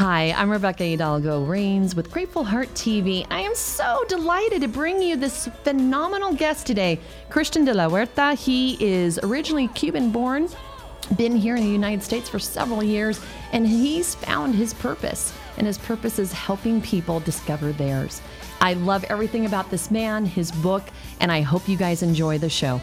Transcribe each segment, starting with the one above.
Hi, I'm Rebecca Hidalgo Rains with Grateful Heart TV. I am so delighted to bring you this phenomenal guest today, Christian de la Huerta. He is originally Cuban born, been here in the United States for several years, and he's found his purpose. And his purpose is helping people discover theirs. I love everything about this man, his book, and I hope you guys enjoy the show.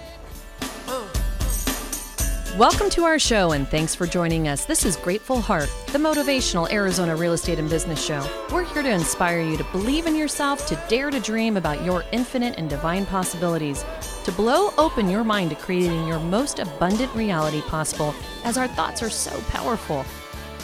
Welcome to our show and thanks for joining us. This is Grateful Heart, the motivational Arizona real estate and business show. We're here to inspire you to believe in yourself, to dare to dream about your infinite and divine possibilities, to blow open your mind to creating your most abundant reality possible, as our thoughts are so powerful.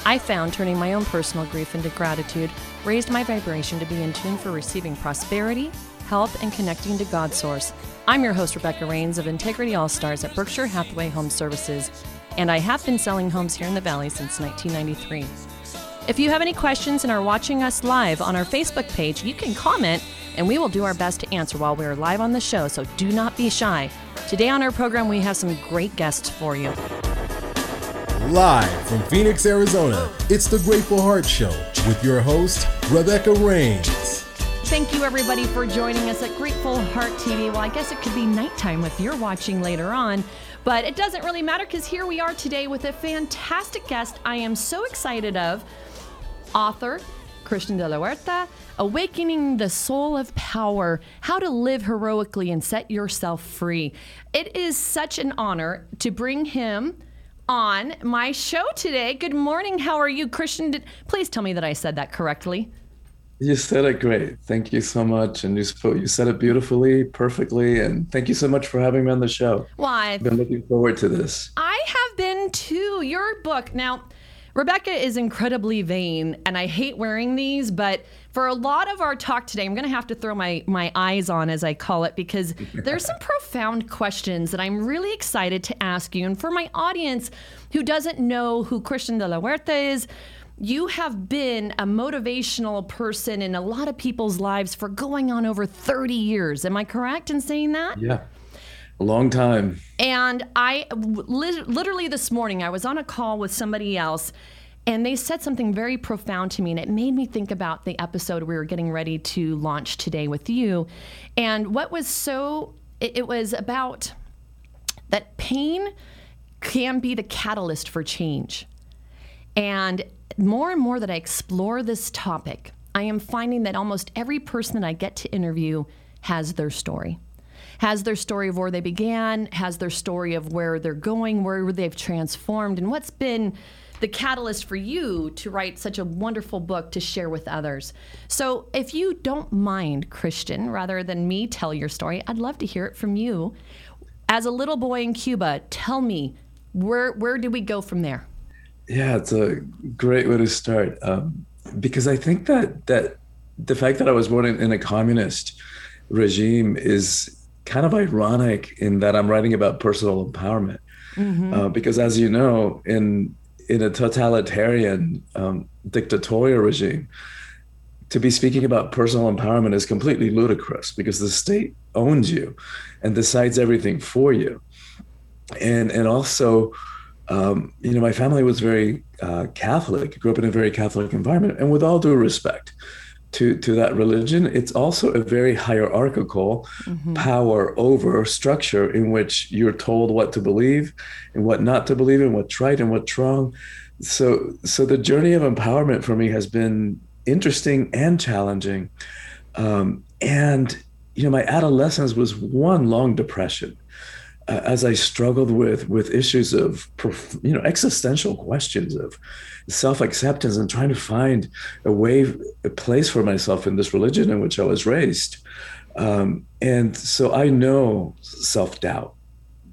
I found turning my own personal grief into gratitude raised my vibration to be in tune for receiving prosperity, health, and connecting to God's source. I'm your host, Rebecca Rains of Integrity All Stars at Berkshire Hathaway Home Services, and I have been selling homes here in the Valley since 1993. If you have any questions and are watching us live on our Facebook page, you can comment and we will do our best to answer while we are live on the show, so do not be shy. Today on our program, we have some great guests for you. Live from Phoenix, Arizona, it's the Grateful Heart Show with your host, Rebecca Rains. Thank you, everybody, for joining us at Grateful Heart TV. Well, I guess it could be nighttime if you're watching later on, but it doesn't really matter because here we are today with a fantastic guest I am so excited of author Christian de la Huerta, Awakening the Soul of Power How to Live Heroically and Set Yourself Free. It is such an honor to bring him on my show today. Good morning. How are you, Christian? Did, please tell me that I said that correctly. You said it great. Thank you so much. And you spoke, you said it beautifully, perfectly. And thank you so much for having me on the show. Why? I've been looking forward to this. I have been too. Your book. Now, Rebecca is incredibly vain, and I hate wearing these, but for a lot of our talk today, I'm going to have to throw my, my eyes on, as I call it, because there's some profound questions that I'm really excited to ask you. And for my audience who doesn't know who Christian de la Huerta is, you have been a motivational person in a lot of people's lives for going on over 30 years. Am I correct in saying that? Yeah. A long time. And I literally this morning, I was on a call with somebody else and they said something very profound to me and it made me think about the episode we were getting ready to launch today with you and what was so it, it was about that pain can be the catalyst for change and more and more that I explore this topic, I am finding that almost every person that I get to interview has their story. Has their story of where they began, has their story of where they're going, where they've transformed, and what's been the catalyst for you to write such a wonderful book to share with others. So, if you don't mind, Christian, rather than me tell your story, I'd love to hear it from you. As a little boy in Cuba, tell me where where did we go from there? Yeah, it's a great way to start um, because I think that that the fact that I was born in, in a communist regime is kind of ironic in that I'm writing about personal empowerment. Mm-hmm. Uh, because as you know, in in a totalitarian um, dictatorial regime, to be speaking about personal empowerment is completely ludicrous because the state owns you and decides everything for you, and and also um, you know, my family was very uh, Catholic, grew up in a very Catholic environment. And with all due respect to, to that religion, it's also a very hierarchical mm-hmm. power over structure in which you're told what to believe and what not to believe and what's right and what's wrong. So, so the journey of empowerment for me has been interesting and challenging. Um, and, you know, my adolescence was one long depression as I struggled with with issues of you know existential questions of self acceptance and trying to find a way a place for myself in this religion in which I was raised, um, and so I know self doubt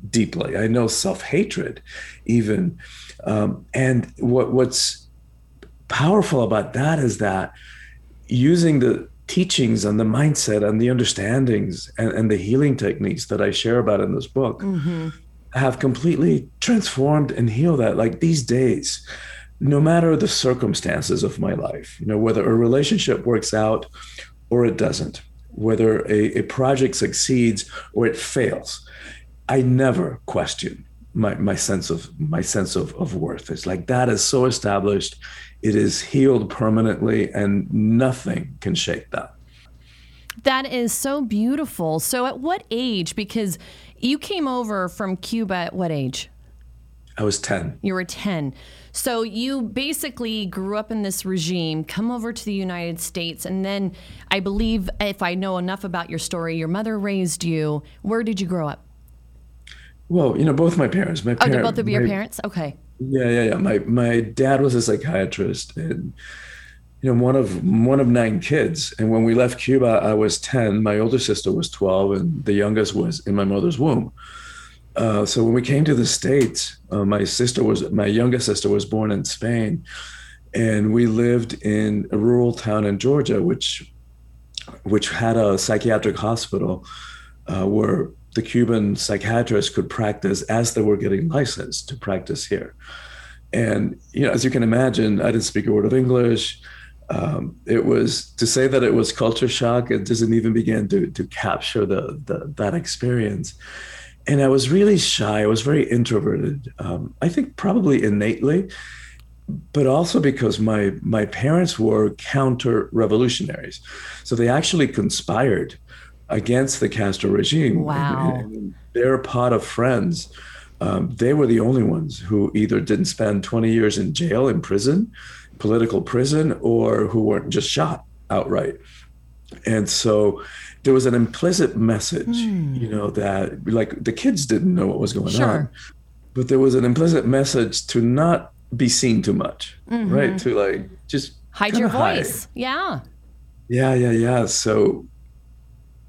deeply. I know self hatred, even, um, and what what's powerful about that is that using the teachings and the mindset and the understandings and, and the healing techniques that I share about in this book mm-hmm. have completely transformed and healed that. Like these days, no matter the circumstances of my life, you know, whether a relationship works out or it doesn't, whether a, a project succeeds or it fails, I never question my my sense of my sense of, of worth. It's like that is so established, it is healed permanently, and nothing can shake that. That is so beautiful. So, at what age? Because you came over from Cuba at what age? I was 10. You were 10. So, you basically grew up in this regime, come over to the United States, and then I believe, if I know enough about your story, your mother raised you. Where did you grow up? Well, you know, both my parents. My oh, parents. both of your my, parents? Okay. Yeah, yeah, yeah. My my dad was a psychiatrist, and you know, one of one of nine kids. And when we left Cuba, I was ten. My older sister was twelve, and the youngest was in my mother's womb. Uh, so when we came to the states, uh, my sister was my youngest sister was born in Spain, and we lived in a rural town in Georgia, which which had a psychiatric hospital uh, where the Cuban psychiatrists could practice as they were getting licensed to practice here. And you know, as you can imagine, I didn't speak a word of English. Um, it was to say that it was culture shock. It doesn't even begin to to capture the, the that experience. And I was really shy. I was very introverted. Um, I think probably innately, but also because my my parents were counter revolutionaries, so they actually conspired against the Castro regime. Wow. And their pot of friends, um, they were the only ones who either didn't spend 20 years in jail, in prison, political prison, or who weren't just shot outright. And so there was an implicit message, mm. you know, that like the kids didn't know what was going sure. on, but there was an implicit message to not be seen too much, mm-hmm. right? To like just hide your voice. Hide. Yeah. Yeah, yeah, yeah. So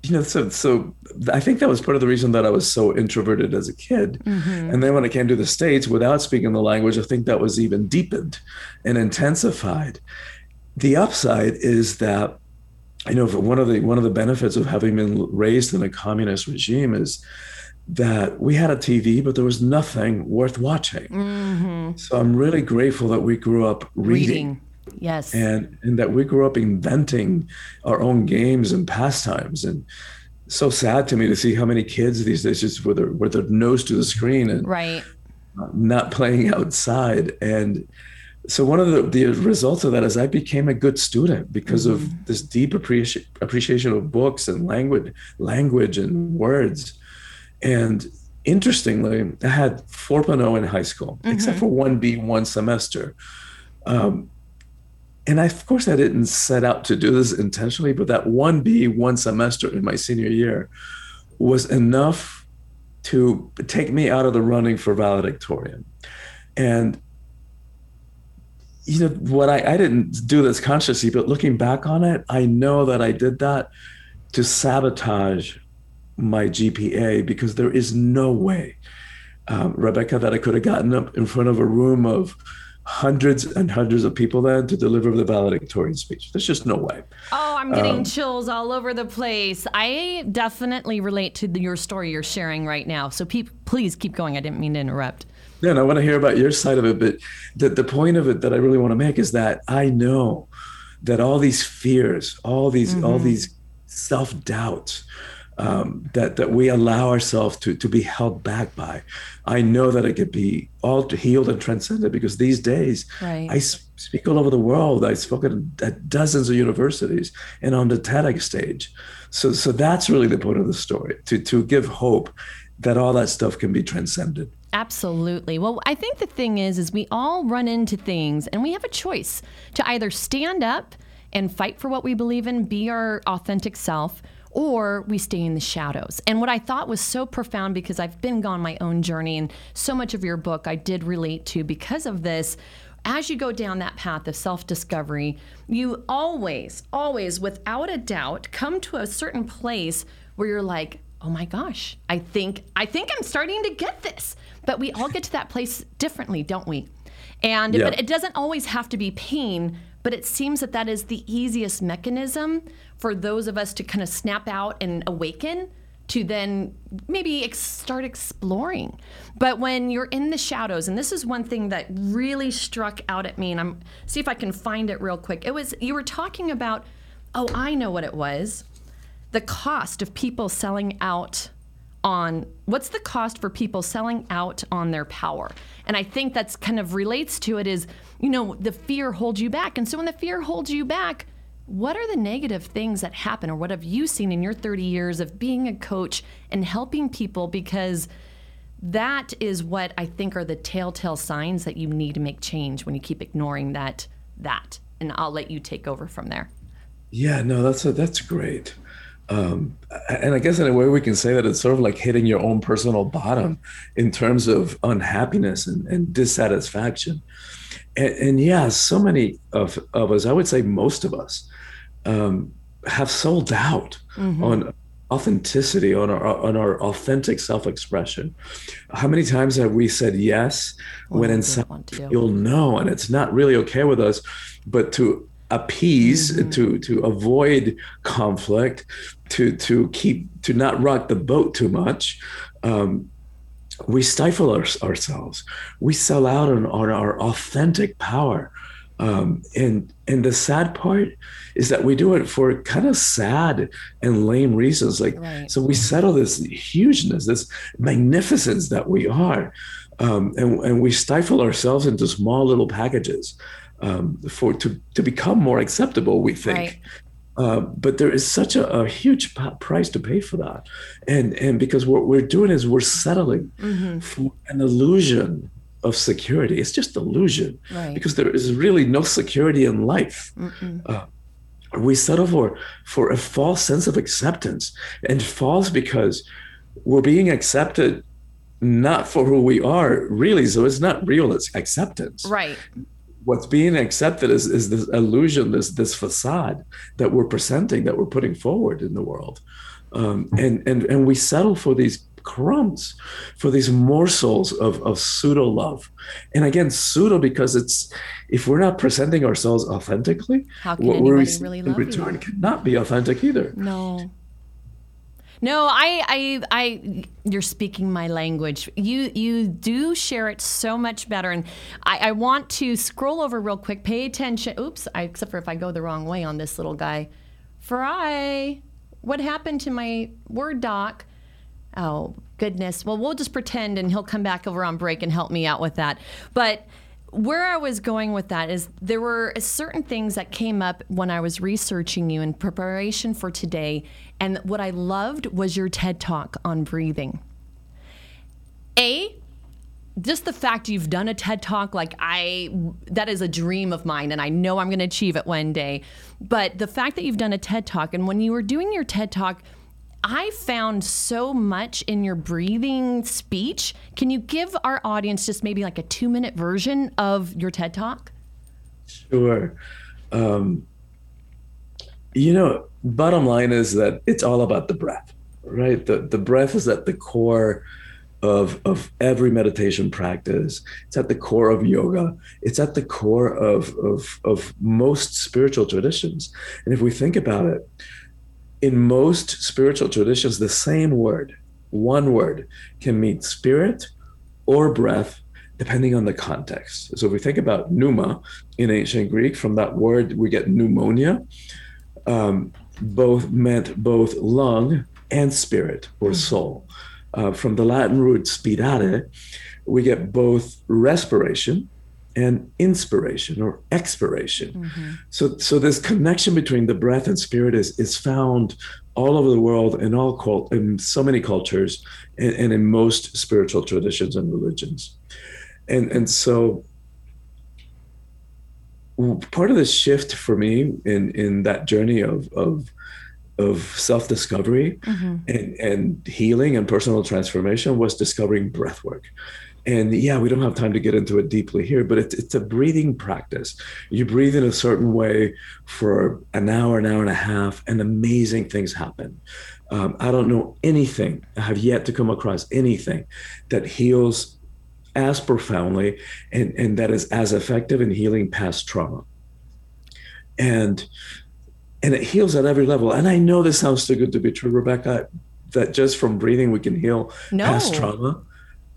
you know, so so I think that was part of the reason that I was so introverted as a kid. Mm-hmm. And then when I came to the States without speaking the language, I think that was even deepened and intensified. The upside is that you know one of the one of the benefits of having been raised in a communist regime is that we had a TV, but there was nothing worth watching. Mm-hmm. So I'm really grateful that we grew up reading. reading Yes. And and that we grew up inventing our own games and pastimes. And so sad to me to see how many kids these days just with their with their nose to the screen and right. not playing outside. And so one of the, the results of that is I became a good student because mm-hmm. of this deep appreci- appreciation of books and language, language and words. And interestingly, I had 4.0 in high school, mm-hmm. except for one B one semester. Um, and I, of course, I didn't set out to do this intentionally, but that one B, one semester in my senior year was enough to take me out of the running for valedictorian. And, you know, what I, I didn't do this consciously, but looking back on it, I know that I did that to sabotage my GPA because there is no way, um, Rebecca, that I could have gotten up in front of a room of hundreds and hundreds of people then to deliver the valedictorian speech. There's just no way. Oh, I'm getting um, chills all over the place. I definitely relate to the, your story you're sharing right now. So pe- please keep going. I didn't mean to interrupt. Yeah, and I want to hear about your side of it. But the, the point of it that I really want to make is that I know that all these fears, all these, mm-hmm. all these self doubts, um, that that we allow ourselves to to be held back by. I know that it could be all healed and transcended because these days right. I speak all over the world. I've spoken at dozens of universities and on the TEDx stage. So so that's really the point of the story to to give hope that all that stuff can be transcended. Absolutely. Well, I think the thing is is we all run into things and we have a choice to either stand up and fight for what we believe in, be our authentic self, or we stay in the shadows. And what I thought was so profound because I've been on my own journey and so much of your book I did relate to because of this. As you go down that path of self discovery, you always, always, without a doubt, come to a certain place where you're like, oh my gosh, I think, I think I'm starting to get this. But we all get to that place differently, don't we? And yeah. but it doesn't always have to be pain, but it seems that that is the easiest mechanism for those of us to kind of snap out and awaken to then maybe ex- start exploring. But when you're in the shadows, and this is one thing that really struck out at me, and I'm see if I can find it real quick. It was you were talking about, oh, I know what it was, the cost of people selling out on what's the cost for people selling out on their power. And I think that's kind of relates to it is, you know, the fear holds you back. And so when the fear holds you back, what are the negative things that happen or what have you seen in your 30 years of being a coach and helping people because that is what I think are the telltale signs that you need to make change when you keep ignoring that that. And I'll let you take over from there. Yeah, no, that's a, that's great. Um, and I guess in a way we can say that it's sort of like hitting your own personal bottom in terms of unhappiness and, and dissatisfaction. And, and, yeah, so many of, of us, I would say most of us, um, have sold out mm-hmm. on authenticity, on our on our authentic self-expression. How many times have we said yes well, when inside you'll know, and it's not really okay with us, but to appease, mm-hmm. to to avoid conflict, to to keep to not rock the boat too much. Um, we stifle our, ourselves. We sell out on, on our authentic power. Um, and and the sad part is that we do it for kind of sad and lame reasons. Like right. so, we settle this hugeness, this magnificence that we are, um, and and we stifle ourselves into small little packages um, for to to become more acceptable. We think. Right. Uh, but there is such a, a, huge p- price to pay for that, and and because what we're doing is we're settling mm-hmm. for an illusion of security. It's just illusion right. because there is really no security in life. Uh, we settle for for a false sense of acceptance, and false because we're being accepted not for who we are really. So it's not real. It's acceptance. Right. What's being accepted is, is this illusion, this this facade that we're presenting, that we're putting forward in the world, um, and and and we settle for these crumbs for these morsels of, of pseudo love and again pseudo because it's if we're not presenting ourselves authentically How can what we're really in return you? cannot be authentic either no no, I, I, I, you're speaking my language. You, you do share it so much better, and I, I want to scroll over real quick. Pay attention. Oops, I, except for if I go the wrong way on this little guy. Fry, what happened to my Word doc? Oh, goodness. Well, we'll just pretend and he'll come back over on break and help me out with that. But where I was going with that is there were certain things that came up when I was researching you in preparation for today. And what I loved was your TED talk on breathing. A, just the fact you've done a TED talk, like I, that is a dream of mine, and I know I'm going to achieve it one day. But the fact that you've done a TED talk, and when you were doing your TED talk, I found so much in your breathing speech. Can you give our audience just maybe like a two minute version of your TED Talk? Sure. Um, you know, bottom line is that it's all about the breath, right? The, the breath is at the core of, of every meditation practice. It's at the core of yoga. It's at the core of, of, of most spiritual traditions. And if we think about it, in most spiritual traditions, the same word, one word, can mean spirit or breath, depending on the context. So if we think about pneuma in ancient Greek, from that word we get pneumonia, um, both meant both lung and spirit or hmm. soul. Uh, from the Latin root spirare, we get both respiration, and inspiration or expiration. Mm-hmm. So, so this connection between the breath and spirit is is found all over the world in all cult in so many cultures and, and in most spiritual traditions and religions. And and so part of the shift for me in in that journey of of of self-discovery mm-hmm. and, and healing and personal transformation was discovering breath work and yeah, we don't have time to get into it deeply here, but it's, it's a breathing practice. You breathe in a certain way for an hour, an hour and a half, and amazing things happen. Um, I don't know anything, I have yet to come across anything that heals as profoundly and, and that is as effective in healing past trauma. And and it heals at every level. And I know this sounds too good to be true, Rebecca, that just from breathing we can heal no. past trauma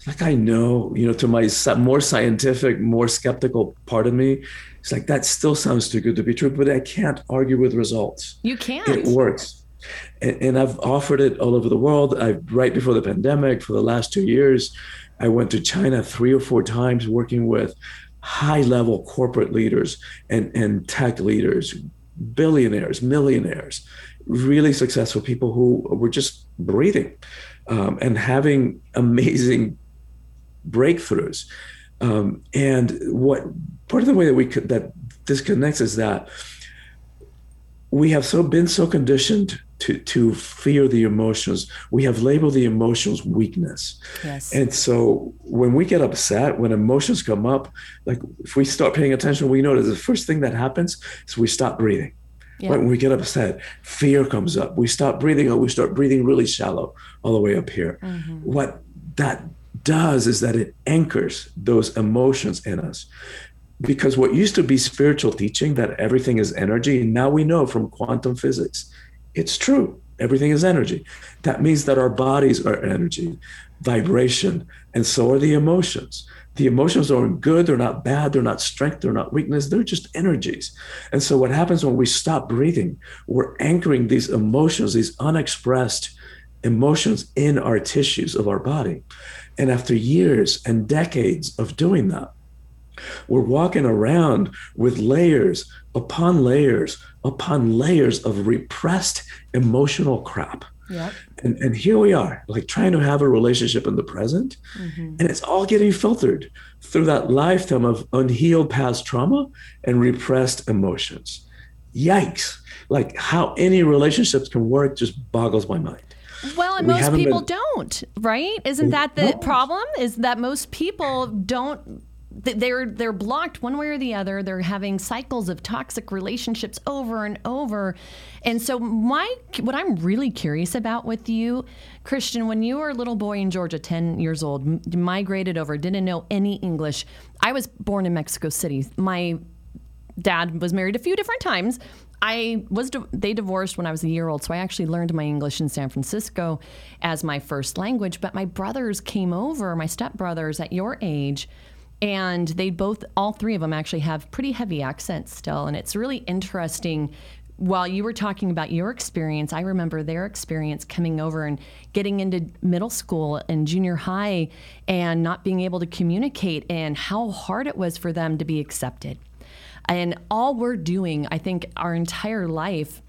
like I know, you know, to my more scientific, more skeptical part of me, it's like that still sounds too good to be true, but I can't argue with results. You can't. It works. And, and I've offered it all over the world. I right before the pandemic, for the last two years, I went to China three or four times working with high level corporate leaders and, and tech leaders, billionaires, millionaires, really successful people who were just breathing um, and having amazing breakthroughs. Um, and what part of the way that we could that this connects is that we have so been so conditioned to to fear the emotions. We have labeled the emotions weakness. Yes. And so when we get upset, when emotions come up, like if we start paying attention, we notice the first thing that happens is we stop breathing. Yeah. When we get upset, fear comes up. We stop breathing or we start breathing really shallow all the way up here. Mm-hmm. What that does is that it anchors those emotions in us. Because what used to be spiritual teaching that everything is energy and now we know from quantum physics it's true. Everything is energy. That means that our bodies are energy vibration and so are the emotions. The emotions aren't good they're not bad they're not strength they're not weakness they're just energies. And so what happens when we stop breathing? We're anchoring these emotions these unexpressed emotions in our tissues of our body and after years and decades of doing that we're walking around with layers upon layers upon layers of repressed emotional crap. And, and here we are, like trying to have a relationship in the present. Mm-hmm. And it's all getting filtered through that lifetime of unhealed past trauma and repressed emotions. Yikes. Like how any relationships can work just boggles my mind. Well, and we most people been... don't, right? Isn't that the problem? Is that most people don't they're they're blocked one way or the other. They're having cycles of toxic relationships over and over. And so my what I'm really curious about with you, Christian, when you were a little boy in Georgia, 10 years old, migrated over, didn't know any English. I was born in Mexico City. My dad was married a few different times. I was they divorced when I was a year old, so I actually learned my English in San Francisco as my first language. But my brothers came over, my stepbrothers at your age, and they both all three of them actually have pretty heavy accents still and it's really interesting while you were talking about your experience, I remember their experience coming over and getting into middle school and junior high and not being able to communicate and how hard it was for them to be accepted. And all we're doing, I think, our entire life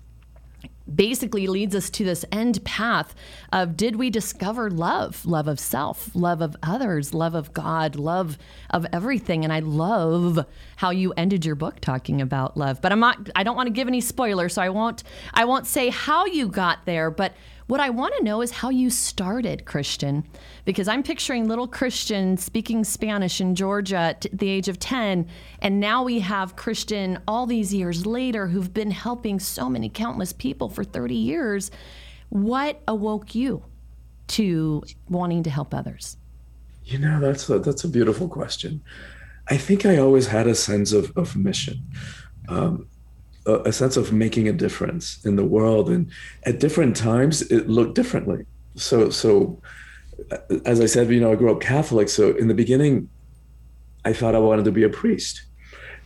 basically leads us to this end path of did we discover love? Love of self love of others love of god love of everything. And i love how you ended your book talking about love. But i'm not i don't want to give any spoilers so i won't i won't say how you got there but what I want to know is how you started Christian, because I'm picturing little Christian speaking Spanish in Georgia at the age of 10. And now we have Christian all these years later who've been helping so many countless people for 30 years. What awoke you to wanting to help others? You know, that's a, that's a beautiful question. I think I always had a sense of, of mission. Um, a, sense of making a difference in the world. And at different times it looked differently. So so as i said you know i grew up catholic. So in the beginning i thought i wanted to be a priest.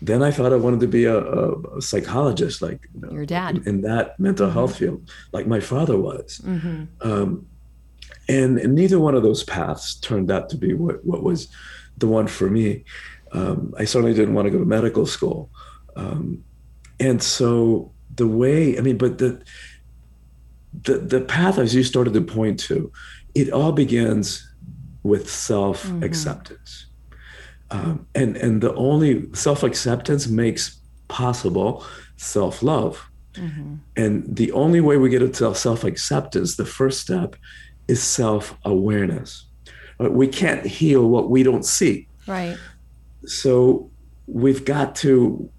Then i thought i wanted to be a, a, a psychologist like you know, your dad. in, in that mental mm-hmm. health field like my father was. Mm-hmm. um, and, and, neither one of those paths turned out to be what, what was the one for me. Um, i certainly didn't want to go to medical school. Um, and so the way i mean but the the the path as you started to point to it all begins with self acceptance mm-hmm. um, and and the only self acceptance makes possible self love mm-hmm. and the only way we get to self acceptance the first step is self awareness we can't heal what we don't see. Right. So we've got to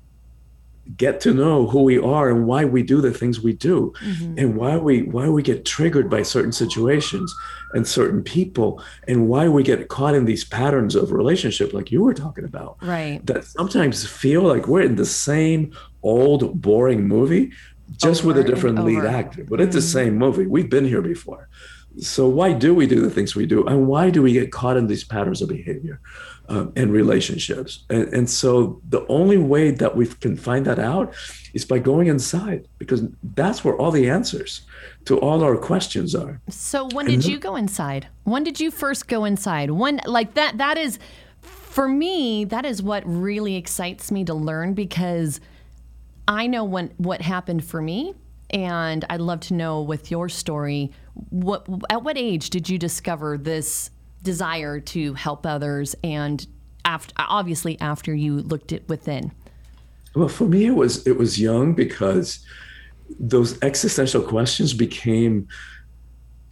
get to know who we are and why we do the things we do mm-hmm. and why we why we get triggered by certain situations and certain people and why we get caught in these patterns of relationship like you were talking about. Right. That sometimes feel like we're in the same old boring movie just over with a different lead actor but it's mm-hmm. the same movie. We've been here before. So why do we do the things we do and why do we get caught in these patterns of behavior um, and relationships. And, and so the only way that we can find that out is by going inside because that's where all the answers to all our questions are. So when did you go inside? When did you first go inside? When like that that is for me that is what really excites me to learn because I know when what happened for me and I'd love to know with your story what at what age did you discover this desire to help others and after obviously after you looked it within well for me it was it was young because those existential questions became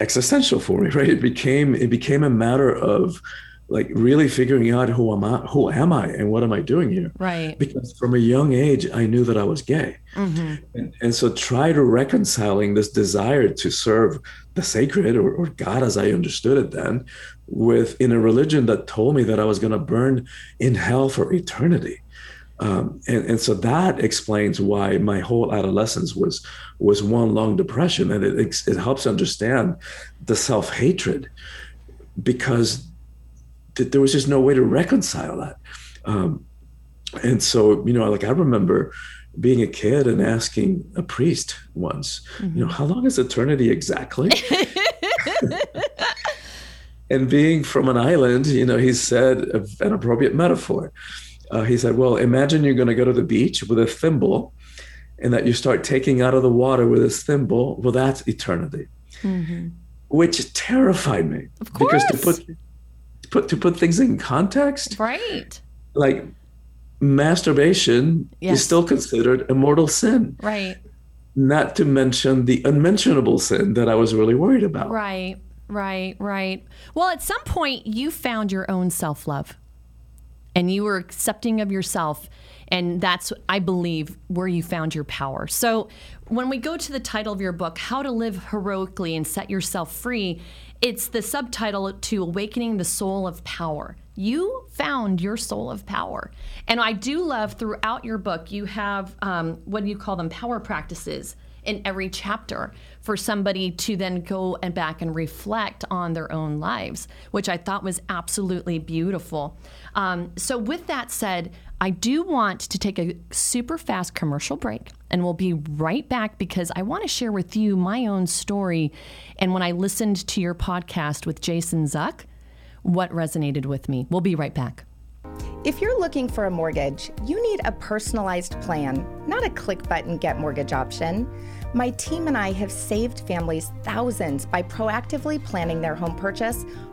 existential for me right it became it became a matter of like really figuring out who am I, who am I, and what am I doing here? Right. Because from a young age, I knew that I was gay, mm-hmm. and, and, so try to reconciling this desire to serve the sacred or, or God as I understood it then, with in a religion that told me that I was going to burn in hell for eternity. Um, and, and so that explains why my whole adolescence was was one long depression, and it it helps understand the self hatred because there was just no way to reconcile that. Um, and so, you know, like I remember being a kid and asking a priest once, mm-hmm. you know, how long is eternity exactly? and being from an island, you know, he said an appropriate metaphor. Uh, he said, well, imagine you're going to go to the beach with a thimble and that you start taking out of the water with this thimble. Well, that's eternity. Mm-hmm. Which terrified me. Of course. Because to put put to put things in context, right? Like masturbation yes. is still considered a mortal sin, right? Not to mention the unmentionable sin that I was really worried about. Right, right, right. Well, at some point, you found your own self love and you were accepting of yourself. And that's, I believe, where you found your power. So, when we go to the title of your book, How to Live Heroically and Set Yourself Free, it's the subtitle to Awakening the Soul of Power. You found your soul of power. And I do love throughout your book, you have um, what do you call them? Power practices in every chapter for somebody to then go and back and reflect on their own lives, which I thought was absolutely beautiful. Um, so, with that said, I do want to take a super fast commercial break and we'll be right back because I want to share with you my own story. And when I listened to your podcast with Jason Zuck, what resonated with me. We'll be right back. If you're looking for a mortgage, you need a personalized plan, not a click button get mortgage option. My team and I have saved families thousands by proactively planning their home purchase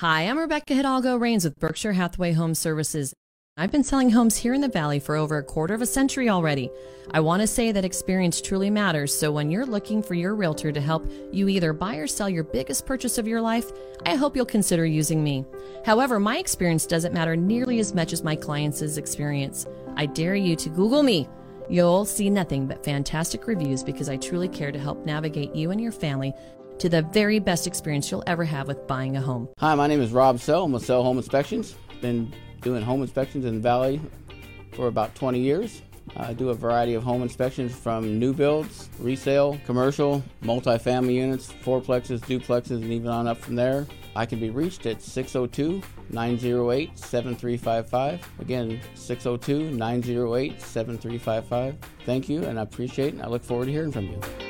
Hi, I'm Rebecca Hidalgo Rains with Berkshire Hathaway Home Services. I've been selling homes here in the Valley for over a quarter of a century already. I want to say that experience truly matters, so when you're looking for your realtor to help you either buy or sell your biggest purchase of your life, I hope you'll consider using me. However, my experience doesn't matter nearly as much as my clients' experience. I dare you to Google me. You'll see nothing but fantastic reviews because I truly care to help navigate you and your family to the very best experience you'll ever have with buying a home. Hi, my name is Rob Sell. I'm with Sell Home Inspections. Been doing home inspections in the Valley for about 20 years. I do a variety of home inspections from new builds, resale, commercial, multifamily units, fourplexes, duplexes, and even on up from there. I can be reached at 602 908 7355. Again, 602 908 7355. Thank you, and I appreciate it, and I look forward to hearing from you.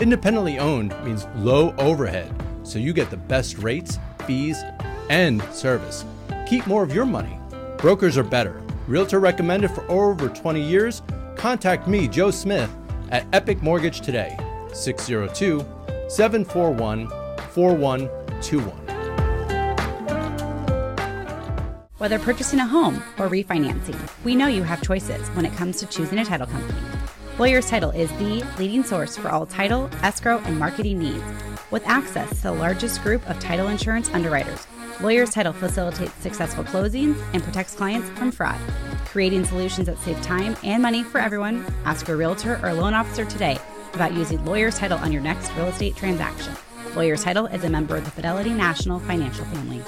Independently owned means low overhead, so you get the best rates, fees, and service. Keep more of your money. Brokers are better. Realtor recommended for over 20 years. Contact me, Joe Smith, at Epic Mortgage today, 602 741 4121. Whether purchasing a home or refinancing, we know you have choices when it comes to choosing a title company. Lawyers Title is the leading source for all title, escrow, and marketing needs. With access to the largest group of title insurance underwriters, Lawyers Title facilitates successful closings and protects clients from fraud. Creating solutions that save time and money for everyone, ask your realtor or loan officer today about using Lawyers Title on your next real estate transaction. Lawyers Title is a member of the Fidelity National Financial Family.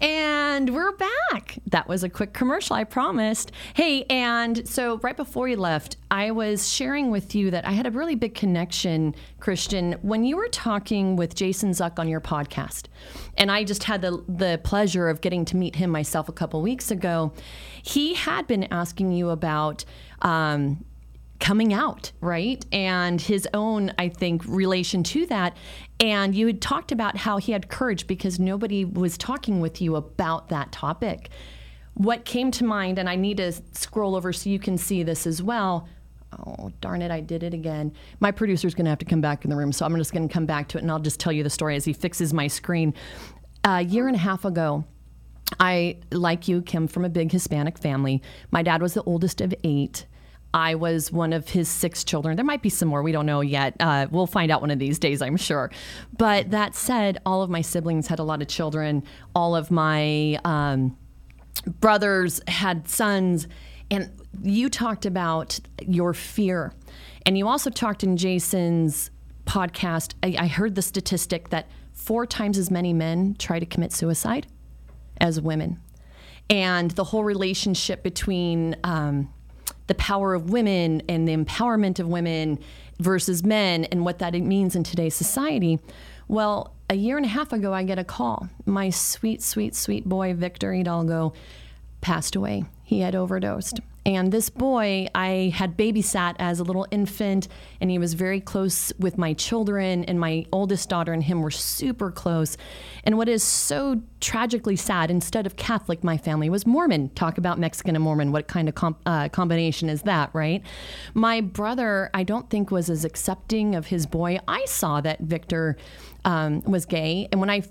And we're back. That was a quick commercial, I promised. Hey, and so right before you left, I was sharing with you that I had a really big connection, Christian, when you were talking with Jason Zuck on your podcast. And I just had the, the pleasure of getting to meet him myself a couple weeks ago. He had been asking you about. Um, coming out, right? And his own, I think, relation to that. And you had talked about how he had courage because nobody was talking with you about that topic. What came to mind, and I need to scroll over so you can see this as well. Oh, darn it, I did it again. My producer's going to have to come back in the room, so I'm just going to come back to it and I'll just tell you the story as he fixes my screen. A year and a half ago, I, like you, came from a big Hispanic family. My dad was the oldest of eight. I was one of his six children. There might be some more. We don't know yet. Uh, we'll find out one of these days, I'm sure. But that said, all of my siblings had a lot of children. All of my um, brothers had sons. And you talked about your fear. And you also talked in Jason's podcast. I, I heard the statistic that four times as many men try to commit suicide as women. And the whole relationship between um, the power of women and the empowerment of women versus men and what that means in today's society. Well, a year and a half ago, I get a call. My sweet, sweet, sweet boy, Victor Hidalgo, passed away. He had overdosed. And this boy, I had babysat as a little infant, and he was very close with my children, and my oldest daughter and him were super close. And what is so tragically sad, instead of Catholic, my family was Mormon. Talk about Mexican and Mormon. What kind of com- uh, combination is that, right? My brother, I don't think, was as accepting of his boy. I saw that Victor um, was gay. And when I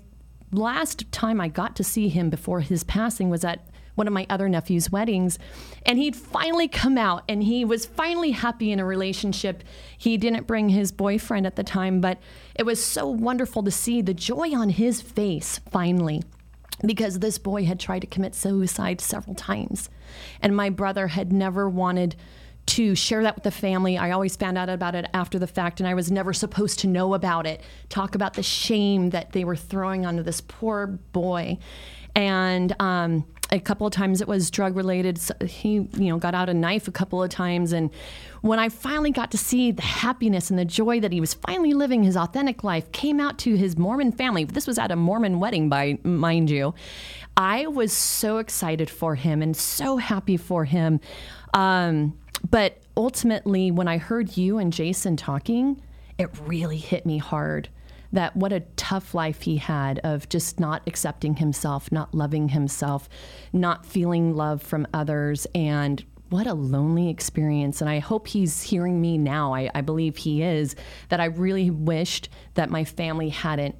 last time I got to see him before his passing was at one of my other nephew's weddings. And he'd finally come out and he was finally happy in a relationship. He didn't bring his boyfriend at the time, but it was so wonderful to see the joy on his face finally. Because this boy had tried to commit suicide several times. And my brother had never wanted to share that with the family. I always found out about it after the fact, and I was never supposed to know about it. Talk about the shame that they were throwing onto this poor boy. And um, a couple of times it was drug related. So he, you know, got out a knife a couple of times. And when I finally got to see the happiness and the joy that he was finally living his authentic life, came out to his Mormon family. This was at a Mormon wedding, by mind you. I was so excited for him and so happy for him. Um, but ultimately, when I heard you and Jason talking, it really hit me hard that what a tough life he had of just not accepting himself, not loving himself, not feeling love from others, and what a lonely experience. And I hope he's hearing me now. I, I believe he is, that I really wished that my family hadn't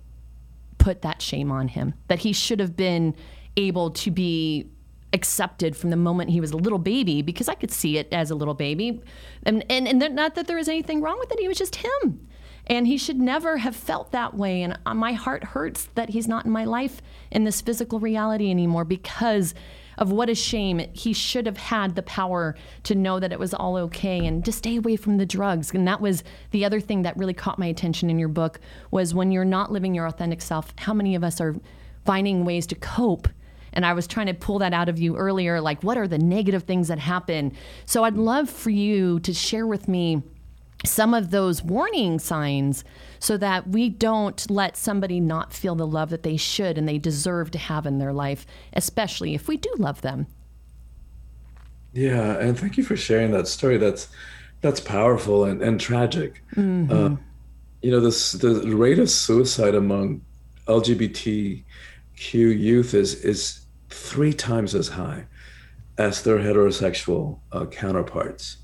put that shame on him, that he should have been able to be accepted from the moment he was a little baby because I could see it as a little baby. And, and, and not that there was anything wrong with it, he was just him. And he should never have felt that way. And uh, my heart hurts that he's not in my life in this physical reality anymore because of what a shame. He should have had the power to know that it was all okay and to stay away from the drugs. And that was the other thing that really caught my attention in your book was when you're not living your authentic self, how many of us are finding ways to cope and I was trying to pull that out of you earlier like what are the negative things that happen so I'd love for you to share with me some of those warning signs so that we don't let somebody not feel the love that they should and they deserve to have in their life, especially if we do love them. Yeah, and thank you for sharing that story. That's that's powerful and, and tragic. Mm-hmm. Uh, you know, this the rate of suicide among LGBTQ youth is is three times as high as their heterosexual uh, counterparts.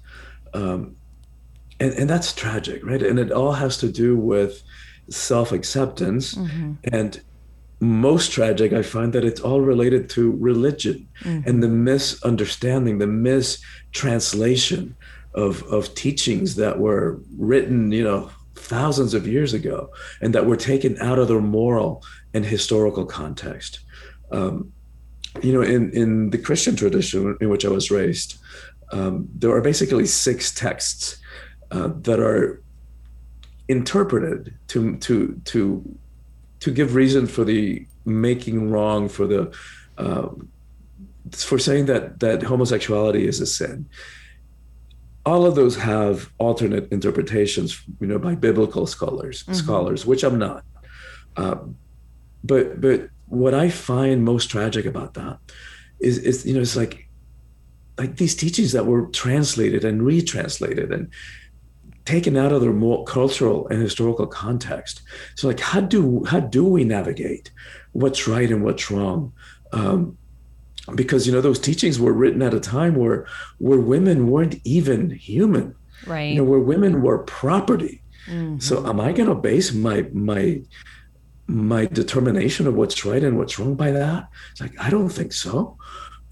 Um, and, and that's tragic, right? And it all has to do with self acceptance. Mm-hmm. And most tragic, I find that it's all related to religion mm-hmm. and the misunderstanding, the mistranslation of, of teachings that were written, you know, thousands of years ago and that were taken out of their moral and historical context. Um, you know, in, in the Christian tradition in which I was raised, um, there are basically six texts uh, that are interpreted to to to to give reason for the making wrong for the uh, for saying that that homosexuality is a sin all of those have alternate interpretations you know by biblical scholars mm-hmm. scholars which i'm not um, but but what i find most tragic about that is is you know it's like like these teachings that were translated and retranslated and taken out of their more cultural and historical context. So, like, how do how do we navigate what's right and what's wrong? Um, because you know those teachings were written at a time where where women weren't even human, right? You know, where women were property. Mm-hmm. So, am I going to base my my my determination of what's right and what's wrong by that? It's like I don't think so,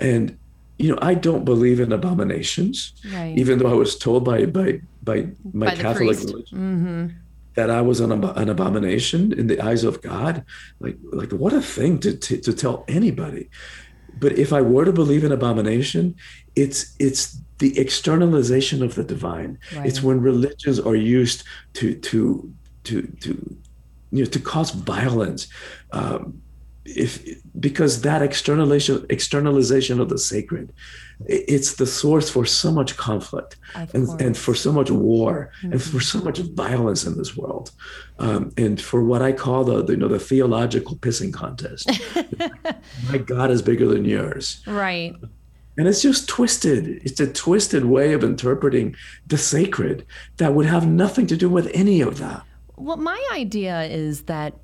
and you know, I don't believe in abominations, right. even though I was told by by by my by Catholic religion mm-hmm. that I was an, an abomination in the eyes of God. Like, like what a thing to, to, to tell anybody. But if I were to believe in abomination, it's it's the externalization of the divine. Right. It's when religions are used to to to to you know to cause violence. Um, if because that externalization externalization of the sacred it's the source for so much conflict and, and for so much war mm-hmm. and for so much violence in this world um, and for what i call the, the, you know the theological pissing contest. My god is bigger than yours. Right. And it's just twisted. It's a twisted way of interpreting the sacred that would have nothing to do with any of that. Well my idea is that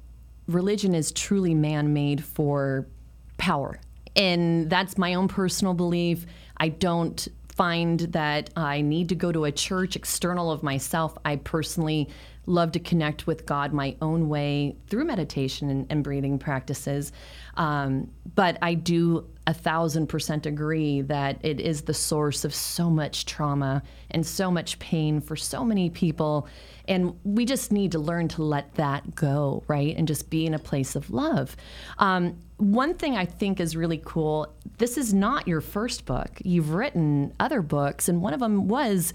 religion is truly man made for power. And that's my own personal belief. I don't find that I need to go to a church external of myself. I personally love to connect with God my own way through meditation and, and breathing practices. Um, but I do a thousand percent agree that it is the source of so much trauma and so much pain for so many people. And we just need to learn to let that go, right? And just be in a place of love. Um, one thing I think is really cool this is not your first book. You've written other books, and one of them was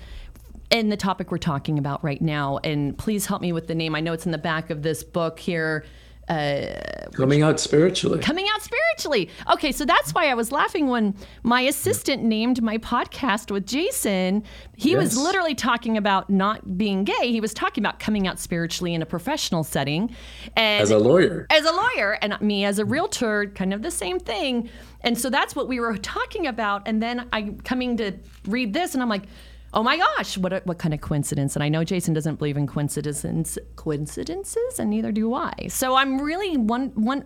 in the topic we're talking about right now. And please help me with the name. I know it's in the back of this book here. Uh, coming out spiritually. Coming out spiritually. Okay, so that's why I was laughing when my assistant named my podcast with Jason. He yes. was literally talking about not being gay. He was talking about coming out spiritually in a professional setting. And as a lawyer. As a lawyer, and me as a realtor, kind of the same thing. And so that's what we were talking about. And then I coming to read this, and I'm like, oh my gosh, what what kind of coincidence? And I know Jason doesn't believe in coincidences, coincidences, and neither do I. So I'm really one one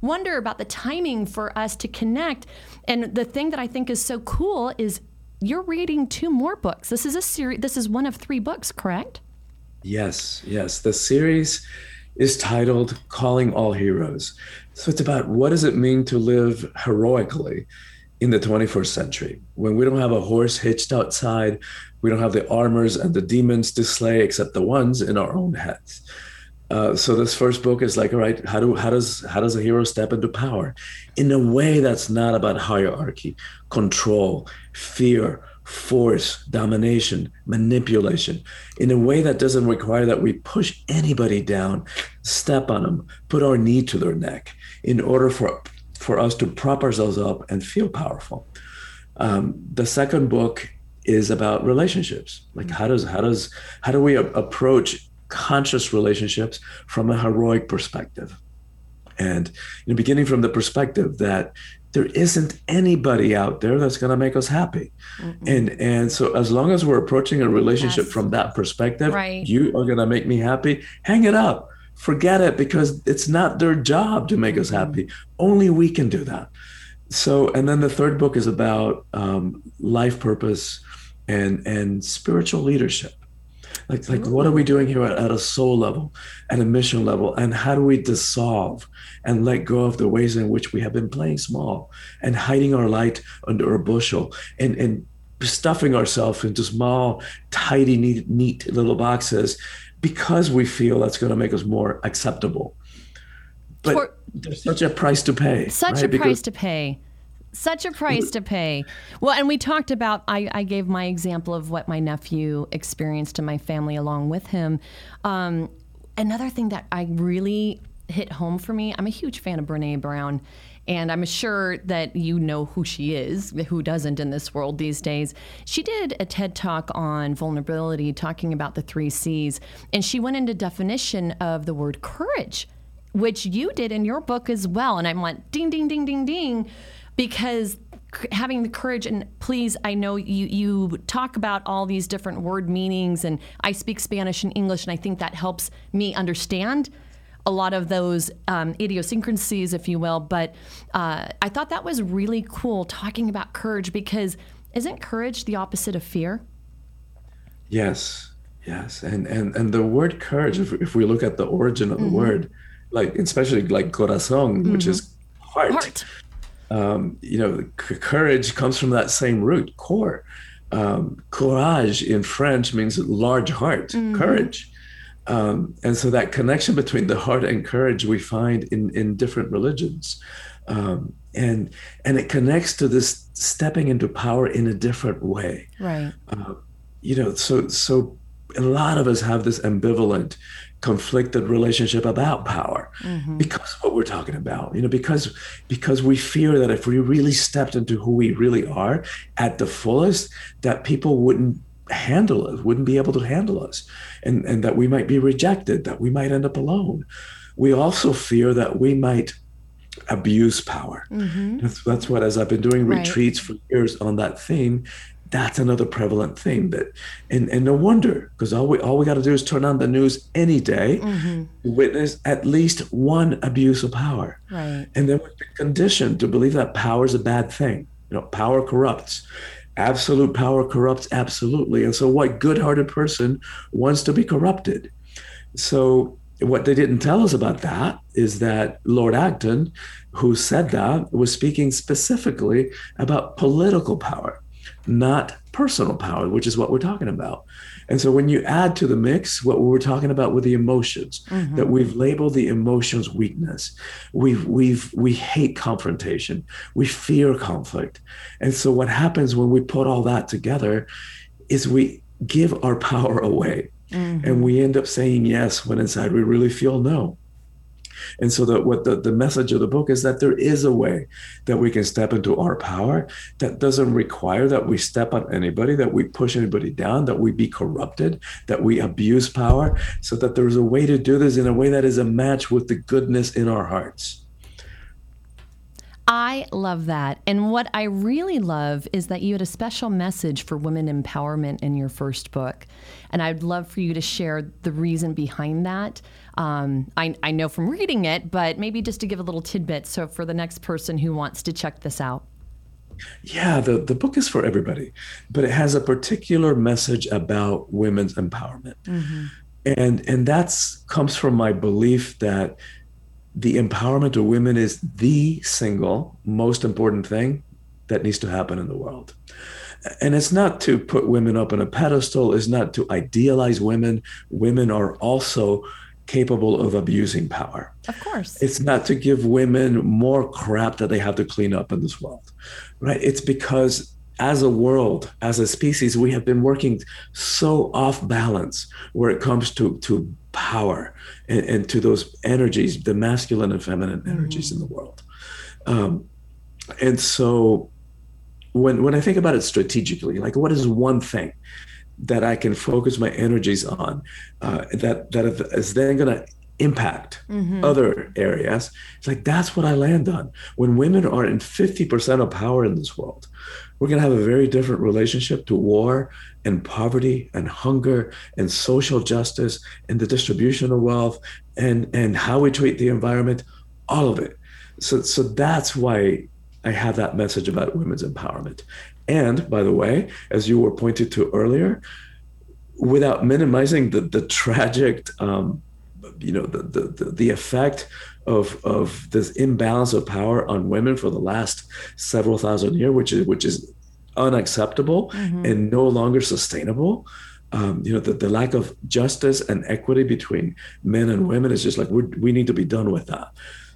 wonder about the timing for us to connect. And the thing that I think is so cool is you're reading two more books. This is a series. This is one of three books, correct? Yes, yes. The series is titled "Calling All Heroes." So it's about what does it mean to live heroically in the 21st century. When we don't have a horse hitched outside we don't have the armors and the demons to slay except the ones in our own heads. Uh, so this first book is like all right how do how does how does a hero step into power? In a way that's not about hierarchy control fear force domination manipulation. In a way that doesn't require that we push anybody down step on them put our knee to their neck in order for for us to prop ourselves up and feel powerful. Um, the second book is about relationships. Like how does how does how do we a- approach conscious relationships from a heroic perspective? And you know, beginning from the perspective that there isn't anybody out there that's going to make us happy and and so as long as we're approaching a relationship Yes. from that perspective Right. you are going to make me happy hang it up forget it because it's not their job to make us Mm-hmm. happy only we can do that. So and then the third book is about um, life purpose and and spiritual leadership. Like like what are we doing here at, at a soul level at a mission level? And how do we dissolve and let go of the ways in which we have been playing small and hiding our light under a bushel and and stuffing ourselves into small tidy neat, neat little boxes because we feel that's going to make us more acceptable but For- there's such a price to pay Such right? a Because- price to pay. Such a price to pay. Well, and we talked about, I, I gave my example of what my nephew experienced in my family along with him. Um, another thing that I really hit home for me, I'm a huge fan of Brene Brown. And I'm sure that you know who she is, who doesn't in this world these days. She did a TED talk on vulnerability, talking about the three C's. And she went into definition of the word courage which you did in your book as well. And I'm like, ding, ding, ding, ding, ding, because having the courage and please, I know you you talk about all these different word meanings, and I speak Spanish and English, and I think that helps me understand a lot of those um, idiosyncrasies, if you will. But uh, I thought that was really cool talking about courage because isn't courage the opposite of fear? Yes, yes, and and and the word courage. If, if we look at the origin of the Mm-hmm. word, like especially like corazón, which is heart, Heart. Um, you know, c- courage comes from that same root, core. Um, courage in French means large heart, Mm-hmm. courage. Um, and so that connection between the heart and courage we find in in different religions, um, and and it connects to this stepping into power in a different way. Right. you know so so a lot of us have this ambivalent conflicted relationship about power because of what we're talking about you know because because we fear that if we really stepped into who we really are at the fullest that people wouldn't handle us wouldn't be able to handle us. And and that we might be rejected that we might end up alone. We also fear that we might abuse power. Mm-hmm. That's, that's what as i've been doing Right. retreats for years on that theme that's another prevalent theme. That and and no wonder because all we all we got to do is turn on the news any day mm-hmm. to witness at least one abuse of power. Right. and then we've been conditioned to believe that power is a bad thing. You know power corrupts absolute power corrupts absolutely and so what good-hearted person wants to be corrupted so what they didn't tell us about that is that Lord Acton, who said that, was speaking specifically about political power, not personal power, which is what we're talking about. And so when you add to the mix what we were talking about with the emotions, mm-hmm. that we've labeled the emotions weakness. We've we've we hate confrontation. We fear conflict. And so what happens when we put all that together is we give our power away mm-hmm. and we end up saying yes when inside we really feel no. And so that what the, the message of the book is that there is a way that we can step into our power that doesn't require that we step on anybody, that we push anybody down, that we be corrupted, that we abuse power, so that there's a way to do this in a way that is a match with the goodness in our hearts. I love that. And what I really love is that you had a special message for women empowerment in your first book. And I'd love for you to share the reason behind that. Um, I, I know from reading it, but maybe just to give a little tidbit. So for the next person who wants to check this out. Yeah, the, the book is for everybody, but it has a particular message about women's empowerment. And and that's comes from my belief that the empowerment of women is the single most important thing that needs to happen in the world. And it's not to put women up on a pedestal, it's not to idealize women. Women are also capable of abusing power. Of course. It's not to give women more crap that they have to clean up in this world, right? It's because as a world, as a species, we have been working so off balance where it comes to, to power and, and to those energies, the masculine and feminine energies in the world. Um, and so when, when I think about it strategically, like what is one thing that I can focus my energies on uh, that, that is then going to impact other areas. It's like that's what I land on. When women are in 50% of power in this world, we're going to have a very different relationship to war and poverty and hunger and social justice and the distribution of wealth and and how we treat the environment, all of it. So so that's why I have that message about women's empowerment. And by the way, as you were pointed to earlier, without minimizing the the tragic um, you know the, the the effect of of this imbalance of power on women for the last several thousand years, which is which is unacceptable mm-hmm. and no longer sustainable. Um, you know the, the lack of justice and equity between men and women is just like we we need to be done with that.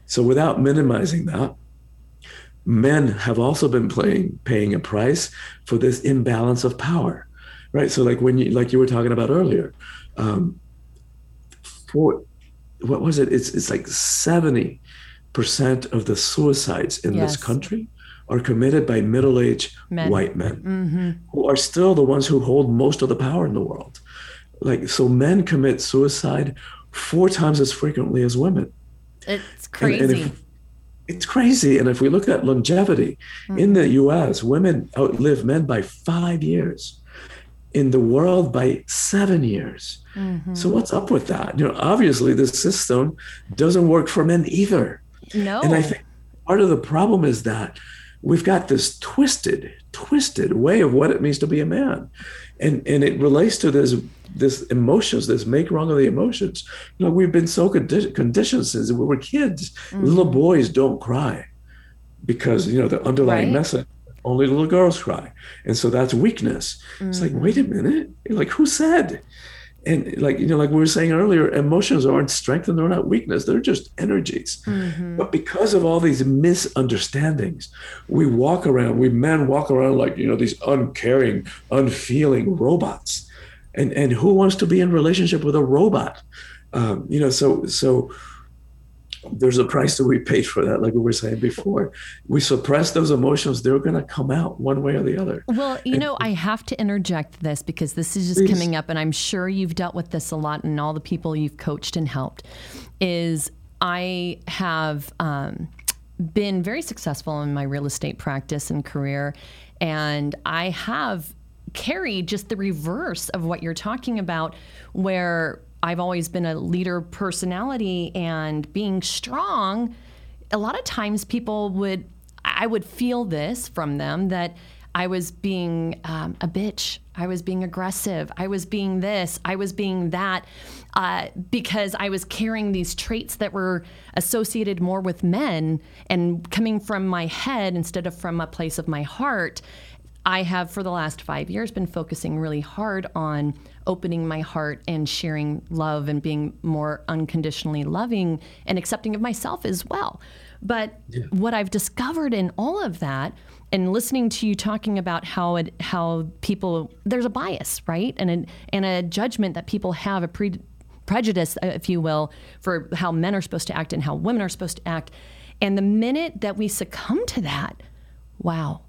So without minimizing that, men have also been playing paying a price for this imbalance of power, right? So like when you like you were talking about earlier, um, for what was it? It's it's like seventy percent of the suicides in yes. this country are committed by middle-aged men. white men mm-hmm. who are still the ones who hold most of the power in the world. Like so, men commit suicide four times as frequently as women. It's crazy. And, and if, it's crazy. And if we look at longevity mm-hmm. in the U.S., women outlive men by five years. In the world, by seven years. Mm-hmm. So what's up with that? You know, obviously the system doesn't work for men either. No. And I think part of the problem is that we've got this twisted, twisted way of what it means to be a man. And and it relates to this this emotions, this make wrong of the emotions. You know, we've been so condi- conditioned since we were kids. Mm-hmm. Little boys don't cry because you know the underlying right. message only little girls cry and so that's weakness mm-hmm. it's like wait a minute like who said and like you know like we were saying earlier emotions aren't strength and they're not weakness. They're just energies. Mm-hmm. but because of all these misunderstandings we walk around we men walk around like you know these uncaring unfeeling robots. And and who wants to be in relationship with a robot? Um, you know so so there's a price that we paid for that like we were saying before we suppress those emotions they're going to come out one way or the other well you and, know i have to interject this because this is just please. coming up and i'm sure you've dealt with this a lot and all the people you've coached and helped is i have um, been very successful in my real estate practice and career and i have carried just the reverse of what you're talking about where I've always been a leader personality and being strong, a lot of times people would, I would feel this from them that I was being um, a bitch. I was being aggressive. I was being this. I was being that uh, because I was carrying these traits that were associated more with men and coming from my head instead of from a place of my heart. I have, for the last five years, been focusing really hard on opening my heart and sharing love and being more unconditionally loving and accepting of myself as well. But yeah. what I've discovered in all of that and listening to you talking about how it, how people there's a bias, right? And a, and a judgment that people have a pre, prejudice, uh, if you will, for how men are supposed to act and how women are supposed to act. And the minute that we succumb to that, wow,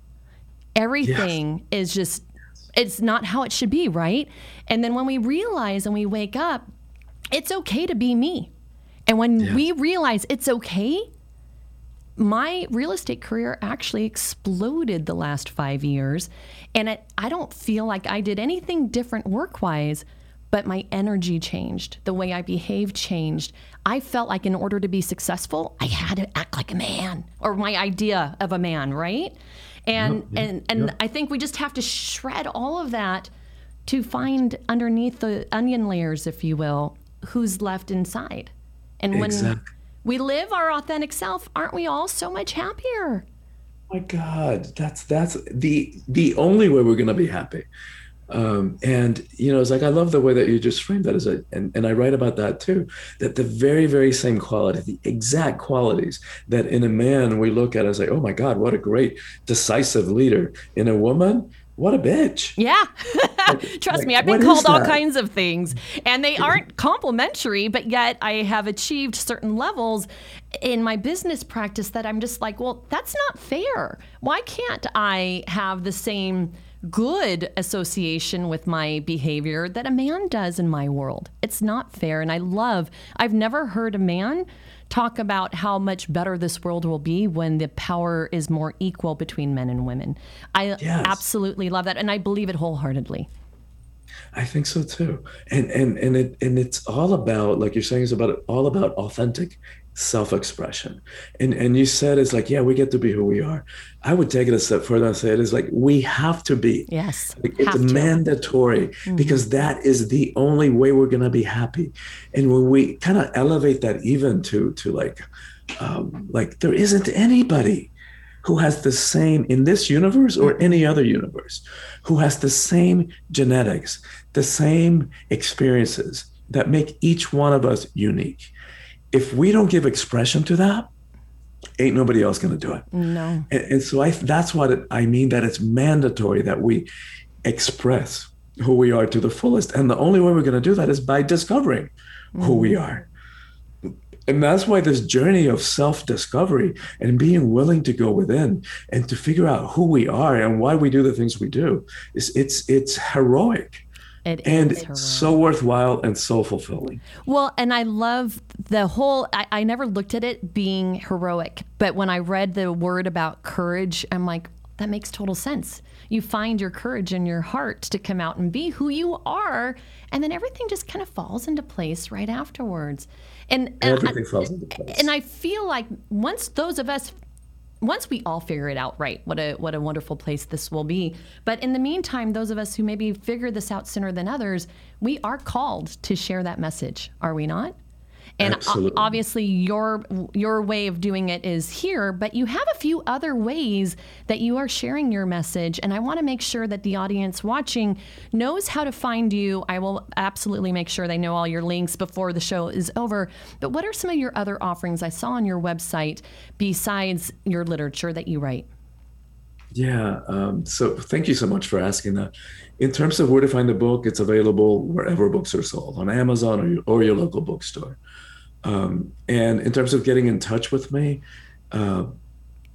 everything yes. is just it's not how it should be, right? And then when we realize and we wake up, it's okay to be me. And when yeah. we realize it's okay, my real estate career actually exploded the last five years. And it, I don't feel like I did anything different work wise, but my energy changed. The way I behaved changed. I felt like in order to be successful, I had to act like a man or my idea of a man, right? And and and. I think we just have to shred all of that to find underneath the onion layers, if you will, who's left inside. And when exactly. we live our authentic self, aren't we all so much happier? my God, that's that's the the only way we're gonna be happy. Um, and you know, it's like I love the way that you just framed that as a, and, and I write about that too. That the very, very same quality, the exact qualities that in a man we look at as like, oh my God, what a great decisive leader. In a woman, what a bitch. Yeah. Like, Trust like, me, I've been called all kinds of things, and they aren't complimentary, but yet I have achieved certain levels in my business practice that I'm just like, well, that's not fair. Why can't I have the same good association with my behavior that a man does in my world. It's not fair. And I love, I've never heard a man talk about how much better this world will be when the power is more equal between men and women. I Yes. absolutely love that. And I believe it wholeheartedly. I think so too. And and and it and it's all about like you're saying it's about all about authentic self-expression. And and you said it's like yeah, we get to be who we are. I would take it a step further and say it is like we have to be. Yes. Like, it's to. mandatory because that is the only way we're going to be happy. And when we kind of elevate that even to to like um, like there isn't anybody who has the same in this universe or any other universe who has the same genetics, the same experiences that make each one of us unique. If we don't give expression to that, ain't nobody else going to do it. No. And, and so I that's what it, I mean that it's mandatory that we express who we are to the fullest. And the only way we're going to do that is by discovering who we mm-hmm. are. And that's why this journey of self-discovery and being willing to go within and to figure out who we are and why we do the things we do is it's it's heroic It and is it's so worthwhile and so fulfilling. Well, and I love the whole, I, I never looked at it being heroic, but when I read the word about courage, I'm like, that makes total sense. You find your courage in your heart to come out and be who you are, and then everything just kind of falls into place right afterwards. And, and I- Everything falls into place. and I feel like once those of us once we all figure it out right what a what a wonderful place this will be. But in the meantime those of us who maybe figure this out sooner than others we are called to share that message are we not and Absolutely. obviously your your way of doing it is here but you have a few other ways that you are sharing your message and i want to make sure that the audience watching knows how to find you i will absolutely make sure they know all your links before the show is over but what are some of your other offerings i saw on your website besides your literature that you write Yeah. Um, so thank you so much for asking that. In terms of where to find the book, it's available wherever books are sold on Amazon or your, or your local bookstore. Um, and in terms of getting in touch with me, uh,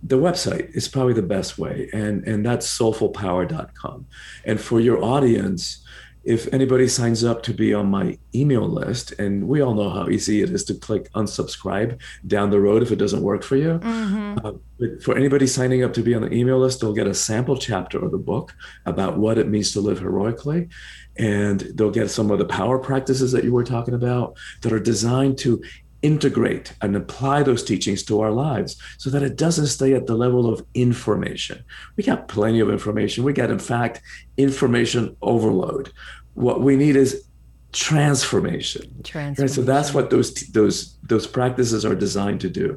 the website is probably the best way, and and that's soulfulpower.com. And for your audience, if anybody signs up to be on my email list, and we all know how easy it is to click unsubscribe down the road if it doesn't work for you. Uh, but for anybody signing up to be on the email list, they'll get a sample chapter of the book about what it means to live heroically. And they'll get some of the power practices that you were talking about that are designed to integrate and apply those teachings to our lives so that it doesn't stay at the level of information. We got plenty of information. We got, in fact, information overload. What we need is transformation. Right, so that's what those those those practices are designed to do,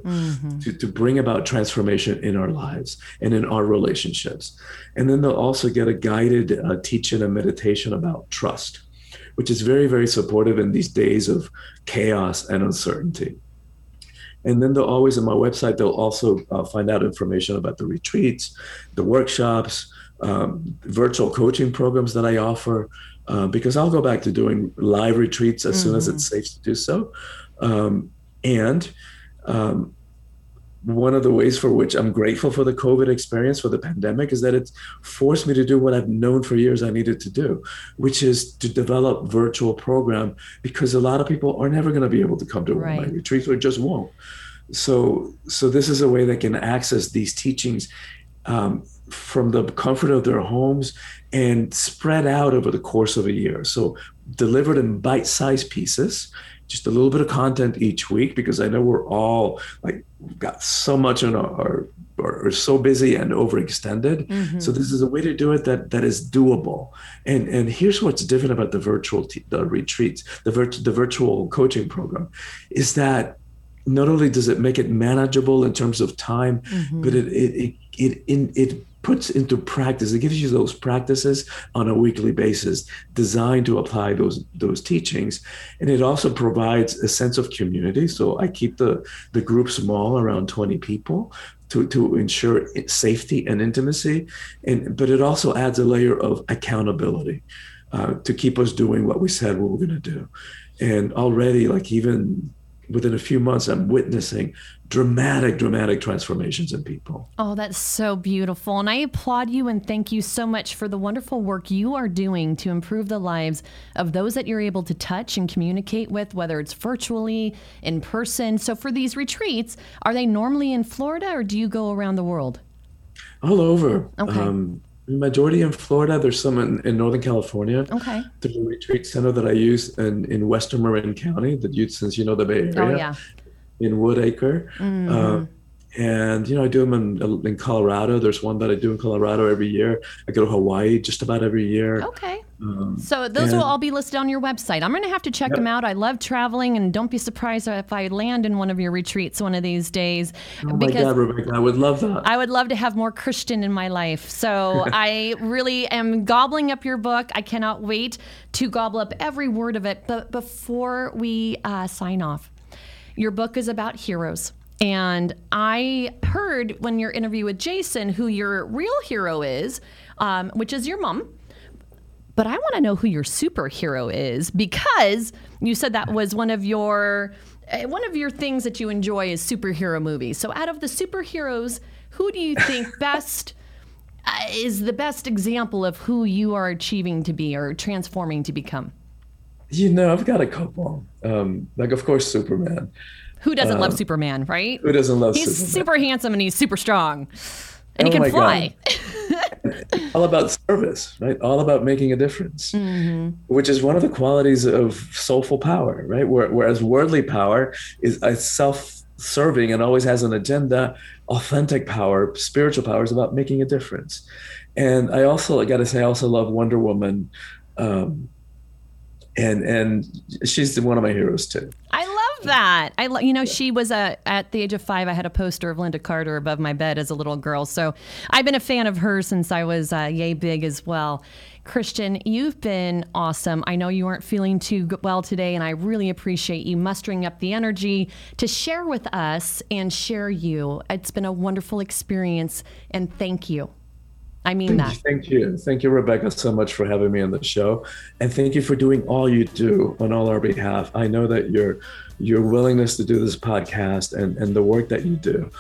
to, to bring about transformation in our lives and in our relationships. And then they'll also get a guided uh, teaching and meditation about trust, which is very very supportive in these days of chaos and uncertainty. And then they'll always on my website they'll also uh, find out information about the retreats, the workshops, um, virtual coaching programs that I offer. Uh, because I'll go back to doing live retreats as soon as it's safe to do so. Um, and um, one of the ways for which I'm grateful for the COVID experience, for the pandemic, is that it's forced me to do what I've known for years I needed to do, which is to develop virtual program because a lot of people are never going to be able to come to of my retreats or just won't. So, so this is a way they can access these teachings um, from the comfort of their homes and spread out over the course of a year. So delivered in bite-sized pieces, just a little bit of content each week because I know we're all like got so much on our or so busy and overextended. Mm-hmm. So this is a way to do it that that is doable. And and here's what's different about the virtual the retreats, the virt- the virtual coaching program, is that not only does it make it manageable in terms of time, mm-hmm. but it it it it, in, it puts into practice. It gives you those practices on a weekly basis, designed to apply those those teachings, and it also provides a sense of community. So I keep the the group small, around twenty people. To, to ensure safety and intimacy, and but it also adds a layer of accountability uh, to keep us doing what we said we were going to do. And already, like even within a few months, I'm witnessing dramatic, dramatic transformations in people. Oh, that's so beautiful. And I applaud you and thank you so much for the wonderful work you are doing to improve the lives of those that you're able to touch and communicate with, whether it's virtually, in person. So, for these retreats, are they normally in Florida or do you go around the world? All over. Okay. Um, majority in Florida. There's some in, in Northern California. Okay. There's a retreat center that I use in, in Western Marin County that you, since you know the Bay Area. Oh, yeah. in Woodacre. Uh, and you know, I do them in, in Colorado. There's one that I do in Colorado every year. I go to Hawaii just about every year. Okay. So those will all be listed on your website. I'm going to have to check them out. I love traveling, and don't be surprised if I land in one of your retreats one of these days. Oh my God, Rebecca, I would love that. I would love to have more Christian in my life. So I really am gobbling up your book. I cannot wait to gobble up every word of it. But before we uh, sign off, your book is about heroes. And I heard when your interview with Jason who your real hero is, um, which is your mom. But I want to know who your superhero is because you said that was one of your uh, one of your things that you enjoy is superhero movies. So out of the superheroes, who do you think best uh, is the best example of who you are achieving to be or transforming to become? you know, I've got a couple. Um, like, of course, Superman. Who doesn't love Superman, right? Who doesn't love He's Superman? He's super handsome and he's super strong. And he Oh can my fly. all about service, right? All about making a difference, which is one of the qualities of soulful power, right? Whereas worldly power is a self-serving and always has an agenda. Authentic power, spiritual power, is about making a difference. And I also I got to say, I also love Wonder Woman, um, and and she's one of my heroes too. I love that. I lo- you know she was a at the age of 5 I had a poster of Lynda Carter above my bed as a little girl. So I've been a fan of her since I was uh, yay big as well. Christian, you've been awesome. I know you aren't feeling too well today and I really appreciate you mustering up the energy to share with us and share you. It's been a wonderful experience and thank you. I mean that. Thank you. Thank you, Rebecca, so much for having me on the show. And thank you for doing all you do on all our behalf. I know that your your willingness to do this podcast and, and the work that you do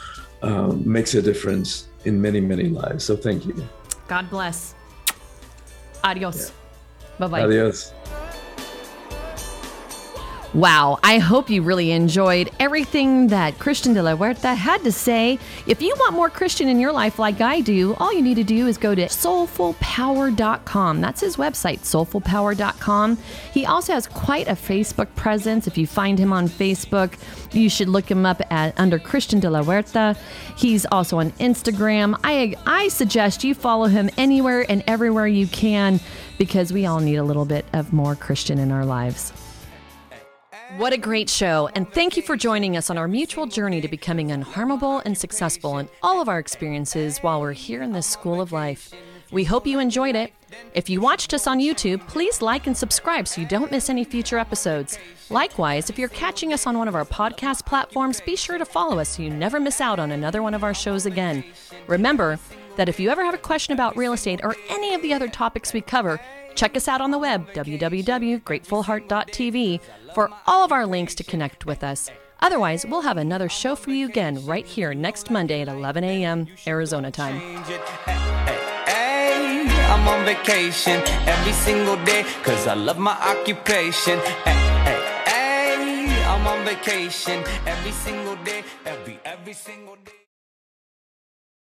um, makes a difference in many, many lives. So thank you. God bless. Adios. Bye-bye. Adios. Wow, I hope you really enjoyed everything that Christian de la Huerta had to say. If you want more Christian in your life like I do, all you need to do is go to soulfulpower.com. That's his website, soulfulpower.com. He also has quite a Facebook presence. If you find him on Facebook, you should look him up at under Christian de la Huerta. He's also on Instagram. I I suggest you follow him anywhere and everywhere you can because we all need a little bit of more Christian in our lives. What a great show, and thank you for joining us on our mutual journey to becoming unharmable and successful in all of our experiences while we're here in this school of life. We hope you enjoyed it. If you watched us on YouTube, please like and subscribe so you don't miss any future episodes. Likewise, if you're catching us on one of our podcast platforms, be sure to follow us so you never miss out on another one of our shows again. Remember that if you ever have a question about real estate or any of the other topics we cover, check us out on the web, www.gratefulheart.tv, for all of our links to connect with us. Otherwise, we'll have another show for you again right here next Monday at 11 a.m. Arizona time. I'm on vacation every single day cause I love my occupation. Hey, I'm on vacation every single day, every every single day.